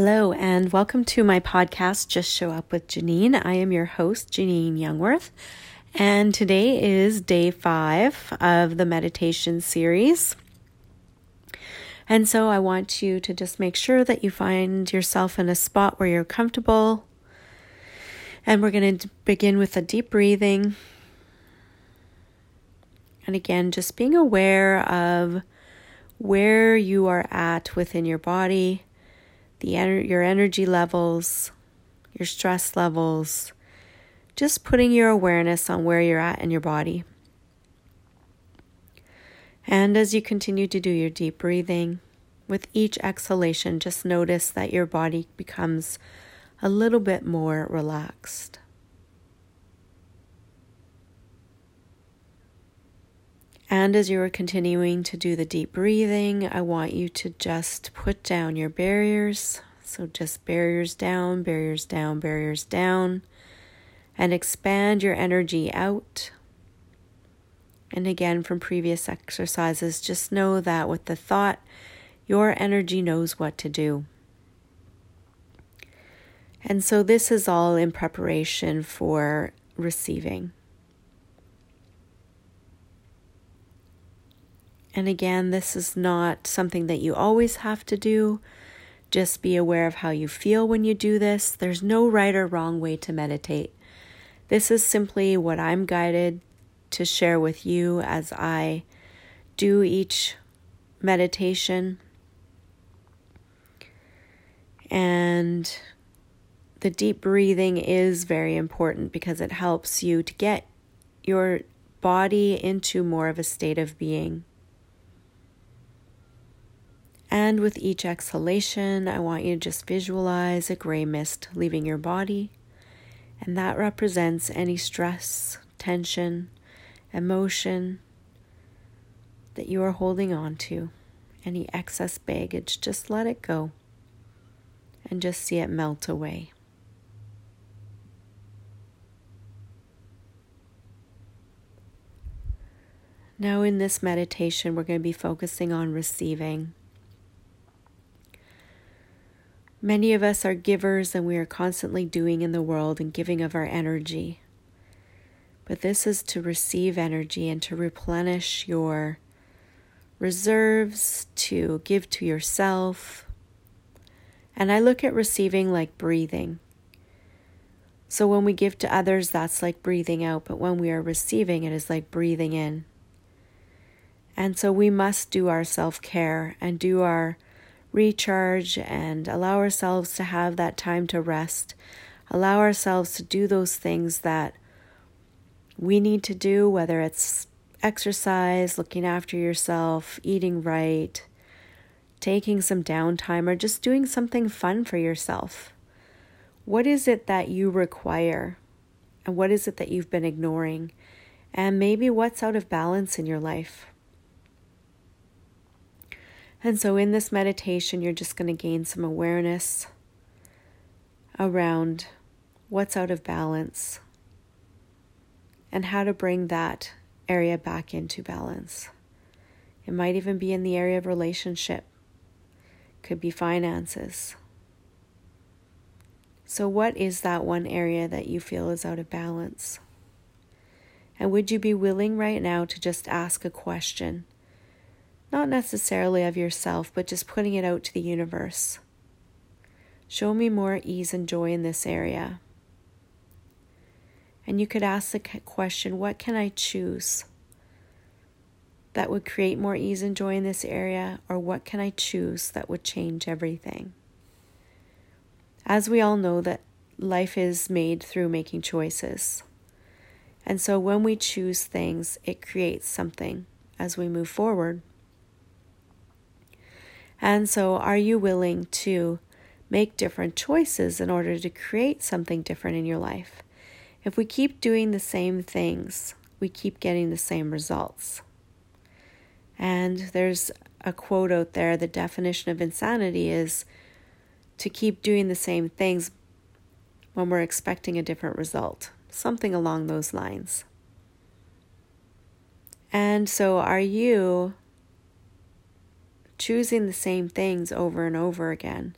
Hello, and welcome to my podcast, Just Show Up with Janine. I am your host, Janine Youngworth, and today is day five of the meditation series. And so I want you to just make sure that you find yourself in a spot where you're comfortable. And we're going to begin with a deep breathing. And again, just being aware of where you are at within your body the your energy levels, your stress levels, just putting your awareness on where you're at in your body. And as you continue to do your deep breathing, with each exhalation, just notice that your body becomes a little bit more relaxed. And as you are continuing to do the deep breathing, I want you to just put down your barriers. So just barriers down, barriers down, barriers down, and expand your energy out. And again, from previous exercises, just know that with the thought, your energy knows what to do. And so, this is all in preparation for receiving. And again, this is not something that you always have to do. Just be aware of how you feel when you do this. There's no right or wrong way to meditate. This is simply what I'm guided to share with you as I do each meditation. And the deep breathing is very important because it helps you to get your body into more of a state of being. And with each exhalation, I want you to just visualize a gray mist leaving your body. And that represents any stress, tension, emotion that you are holding on to, any excess baggage. Just let it go and just see it melt away. Now, in this meditation, we're going to be focusing on receiving. Many of us are givers and we are constantly doing in the world and giving of our energy. But this is to receive energy and to replenish your reserves, to give to yourself. And I look at receiving like breathing. So when we give to others, that's like breathing out, but when we are receiving, it is like breathing in. And so we must do our self care and do our recharge and allow ourselves to have that time to rest. Allow ourselves to do those things that we need to do, whether it's exercise, looking after yourself, eating right, taking some downtime, or just doing something fun for yourself. What is it that you require? And what is it that you've been ignoring? And maybe what's out of balance in your life? And so, in this meditation, you're just going to gain some awareness around what's out of balance and how to bring that area back into balance. It might even be in the area of relationship, could be finances. So, what is that one area that you feel is out of balance? And would you be willing right now to just ask a question? Not necessarily of yourself, but just putting it out to the universe. Show me more ease and joy in this area. And you could ask the question what can I choose that would create more ease and joy in this area, or what can I choose that would change everything? As we all know, that life is made through making choices. And so when we choose things, it creates something as we move forward. And so, are you willing to make different choices in order to create something different in your life? If we keep doing the same things, we keep getting the same results. And there's a quote out there the definition of insanity is to keep doing the same things when we're expecting a different result, something along those lines. And so, are you choosing the same things over and over again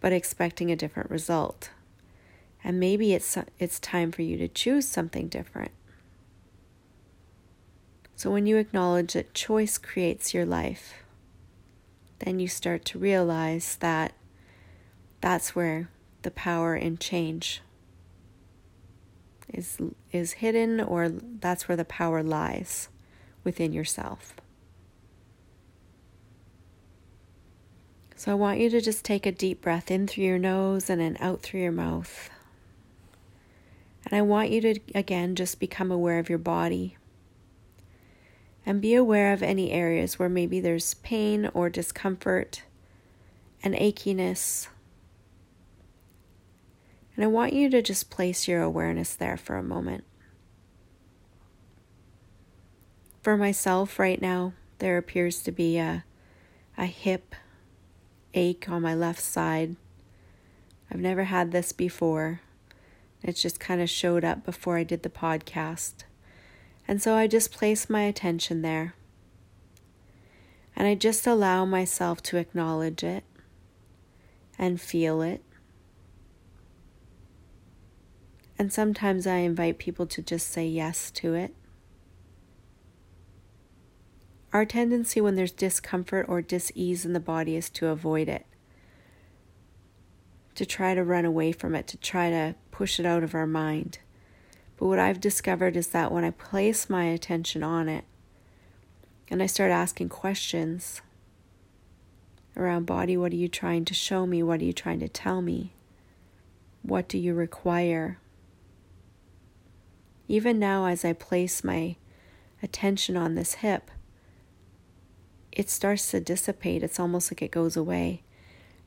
but expecting a different result. And maybe it's it's time for you to choose something different. So when you acknowledge that choice creates your life, then you start to realize that that's where the power in change is is hidden or that's where the power lies within yourself. So I want you to just take a deep breath in through your nose and then out through your mouth. And I want you to again just become aware of your body. And be aware of any areas where maybe there's pain or discomfort and achiness. And I want you to just place your awareness there for a moment. For myself, right now, there appears to be a, a hip ache on my left side. I've never had this before. It just kind of showed up before I did the podcast. And so I just place my attention there. And I just allow myself to acknowledge it and feel it. And sometimes I invite people to just say yes to it. Our tendency when there's discomfort or dis-ease in the body is to avoid it, to try to run away from it, to try to push it out of our mind. But what I've discovered is that when I place my attention on it and I start asking questions around body, what are you trying to show me? What are you trying to tell me? What do you require? Even now, as I place my attention on this hip, it starts to dissipate. It's almost like it goes away.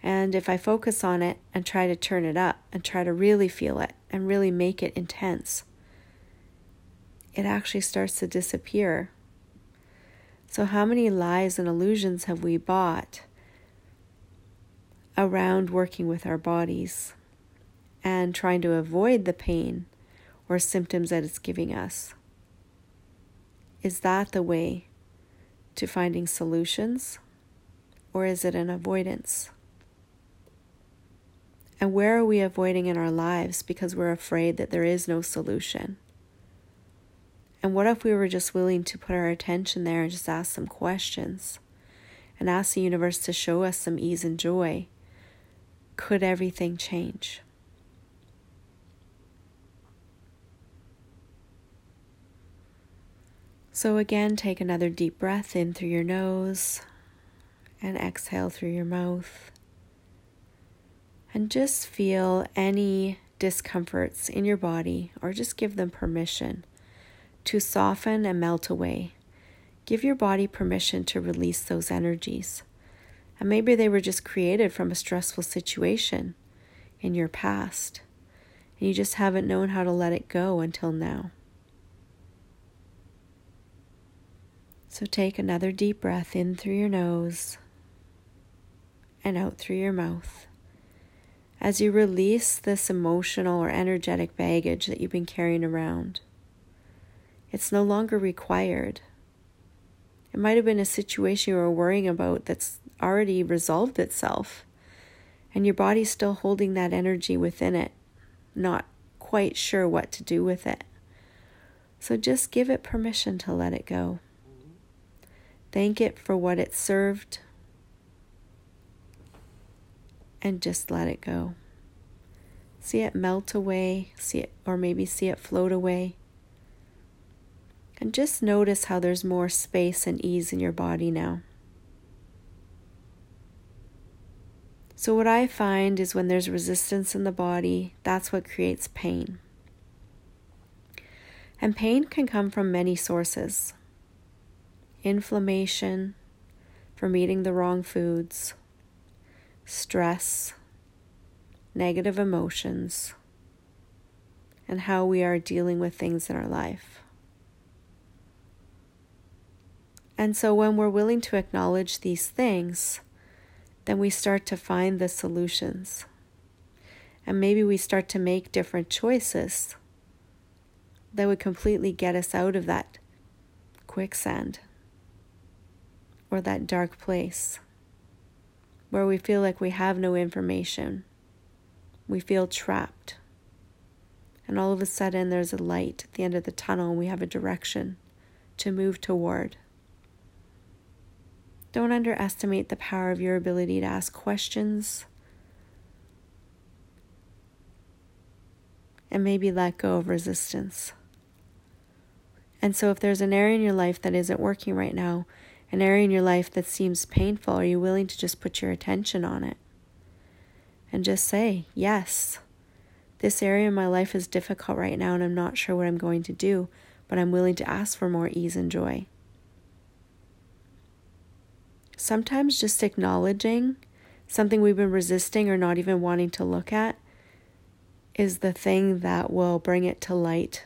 And if I focus on it and try to turn it up and try to really feel it and really make it intense, it actually starts to disappear. So, how many lies and illusions have we bought around working with our bodies and trying to avoid the pain or symptoms that it's giving us? Is that the way to finding solutions, or is it an avoidance? And where are we avoiding in our lives because we're afraid that there is no solution? And what if we were just willing to put our attention there and just ask some questions and ask the universe to show us some ease and joy? Could everything change? So, again, take another deep breath in through your nose and exhale through your mouth. And just feel any discomforts in your body, or just give them permission to soften and melt away. Give your body permission to release those energies. And maybe they were just created from a stressful situation in your past, and you just haven't known how to let it go until now. So take another deep breath in through your nose and out through your mouth. As you release this emotional or energetic baggage that you've been carrying around, it's no longer required. It might have been a situation you were worrying about that's already resolved itself, and your body's still holding that energy within it, not quite sure what to do with it. So just give it permission to let it go. Thank it for what it served and just let it go. See it melt away, see it or maybe see it float away. And just notice how there's more space and ease in your body now. So, what I find is when there's resistance in the body, that's what creates pain. And pain can come from many sources inflammation from eating the wrong foods, stress, negative emotions, and how we are dealing with things in our life. And so, when we're willing to acknowledge these things, then we start to find the solutions. And maybe we start to make different choices that would completely get us out of that quicksand or that dark place where we feel like we have no information. We feel trapped. And all of a sudden, there's a light at the end of the tunnel, and we have a direction to move toward. Don't underestimate the power of your ability to ask questions and maybe let go of resistance. And so, if there's an area in your life that isn't working right now, an area in your life that seems painful, are you willing to just put your attention on it? And just say, Yes, this area in my life is difficult right now, and I'm not sure what I'm going to do, but I'm willing to ask for more ease and joy sometimes just acknowledging something we've been resisting or not even wanting to look at is the thing that will bring it to light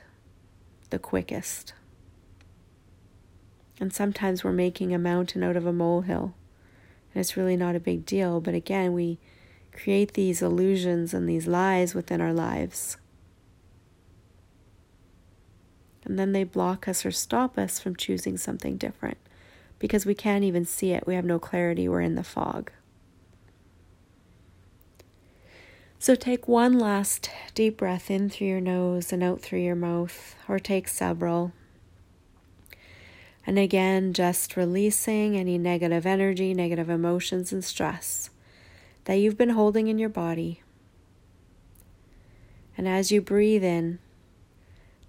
the quickest. And sometimes we're making a mountain out of a molehill, and it's really not a big deal. But again, we create these illusions and these lies within our lives. And then they block us or stop us from choosing something different because we can't even see it. We have no clarity. We're in the fog. So take one last deep breath in through your nose and out through your mouth, or take several. And again, just releasing any negative energy, negative emotions, and stress that you've been holding in your body. And as you breathe in,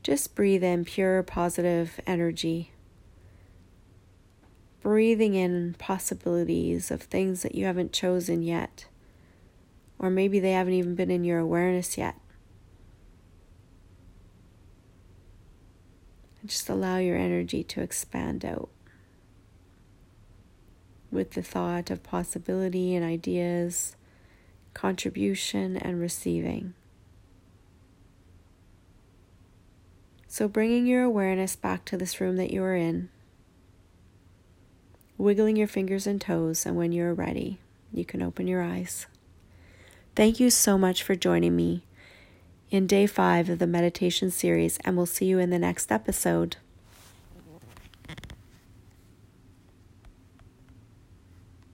just breathe in pure positive energy breathing in possibilities of things that you haven't chosen yet, or maybe they haven't even been in your awareness yet. Just allow your energy to expand out with the thought of possibility and ideas, contribution and receiving. So, bringing your awareness back to this room that you are in wiggling your fingers and toes, and when you're ready, you can open your eyes. Thank you so much for joining me in day five of the meditation series, and we'll see you in the next episode.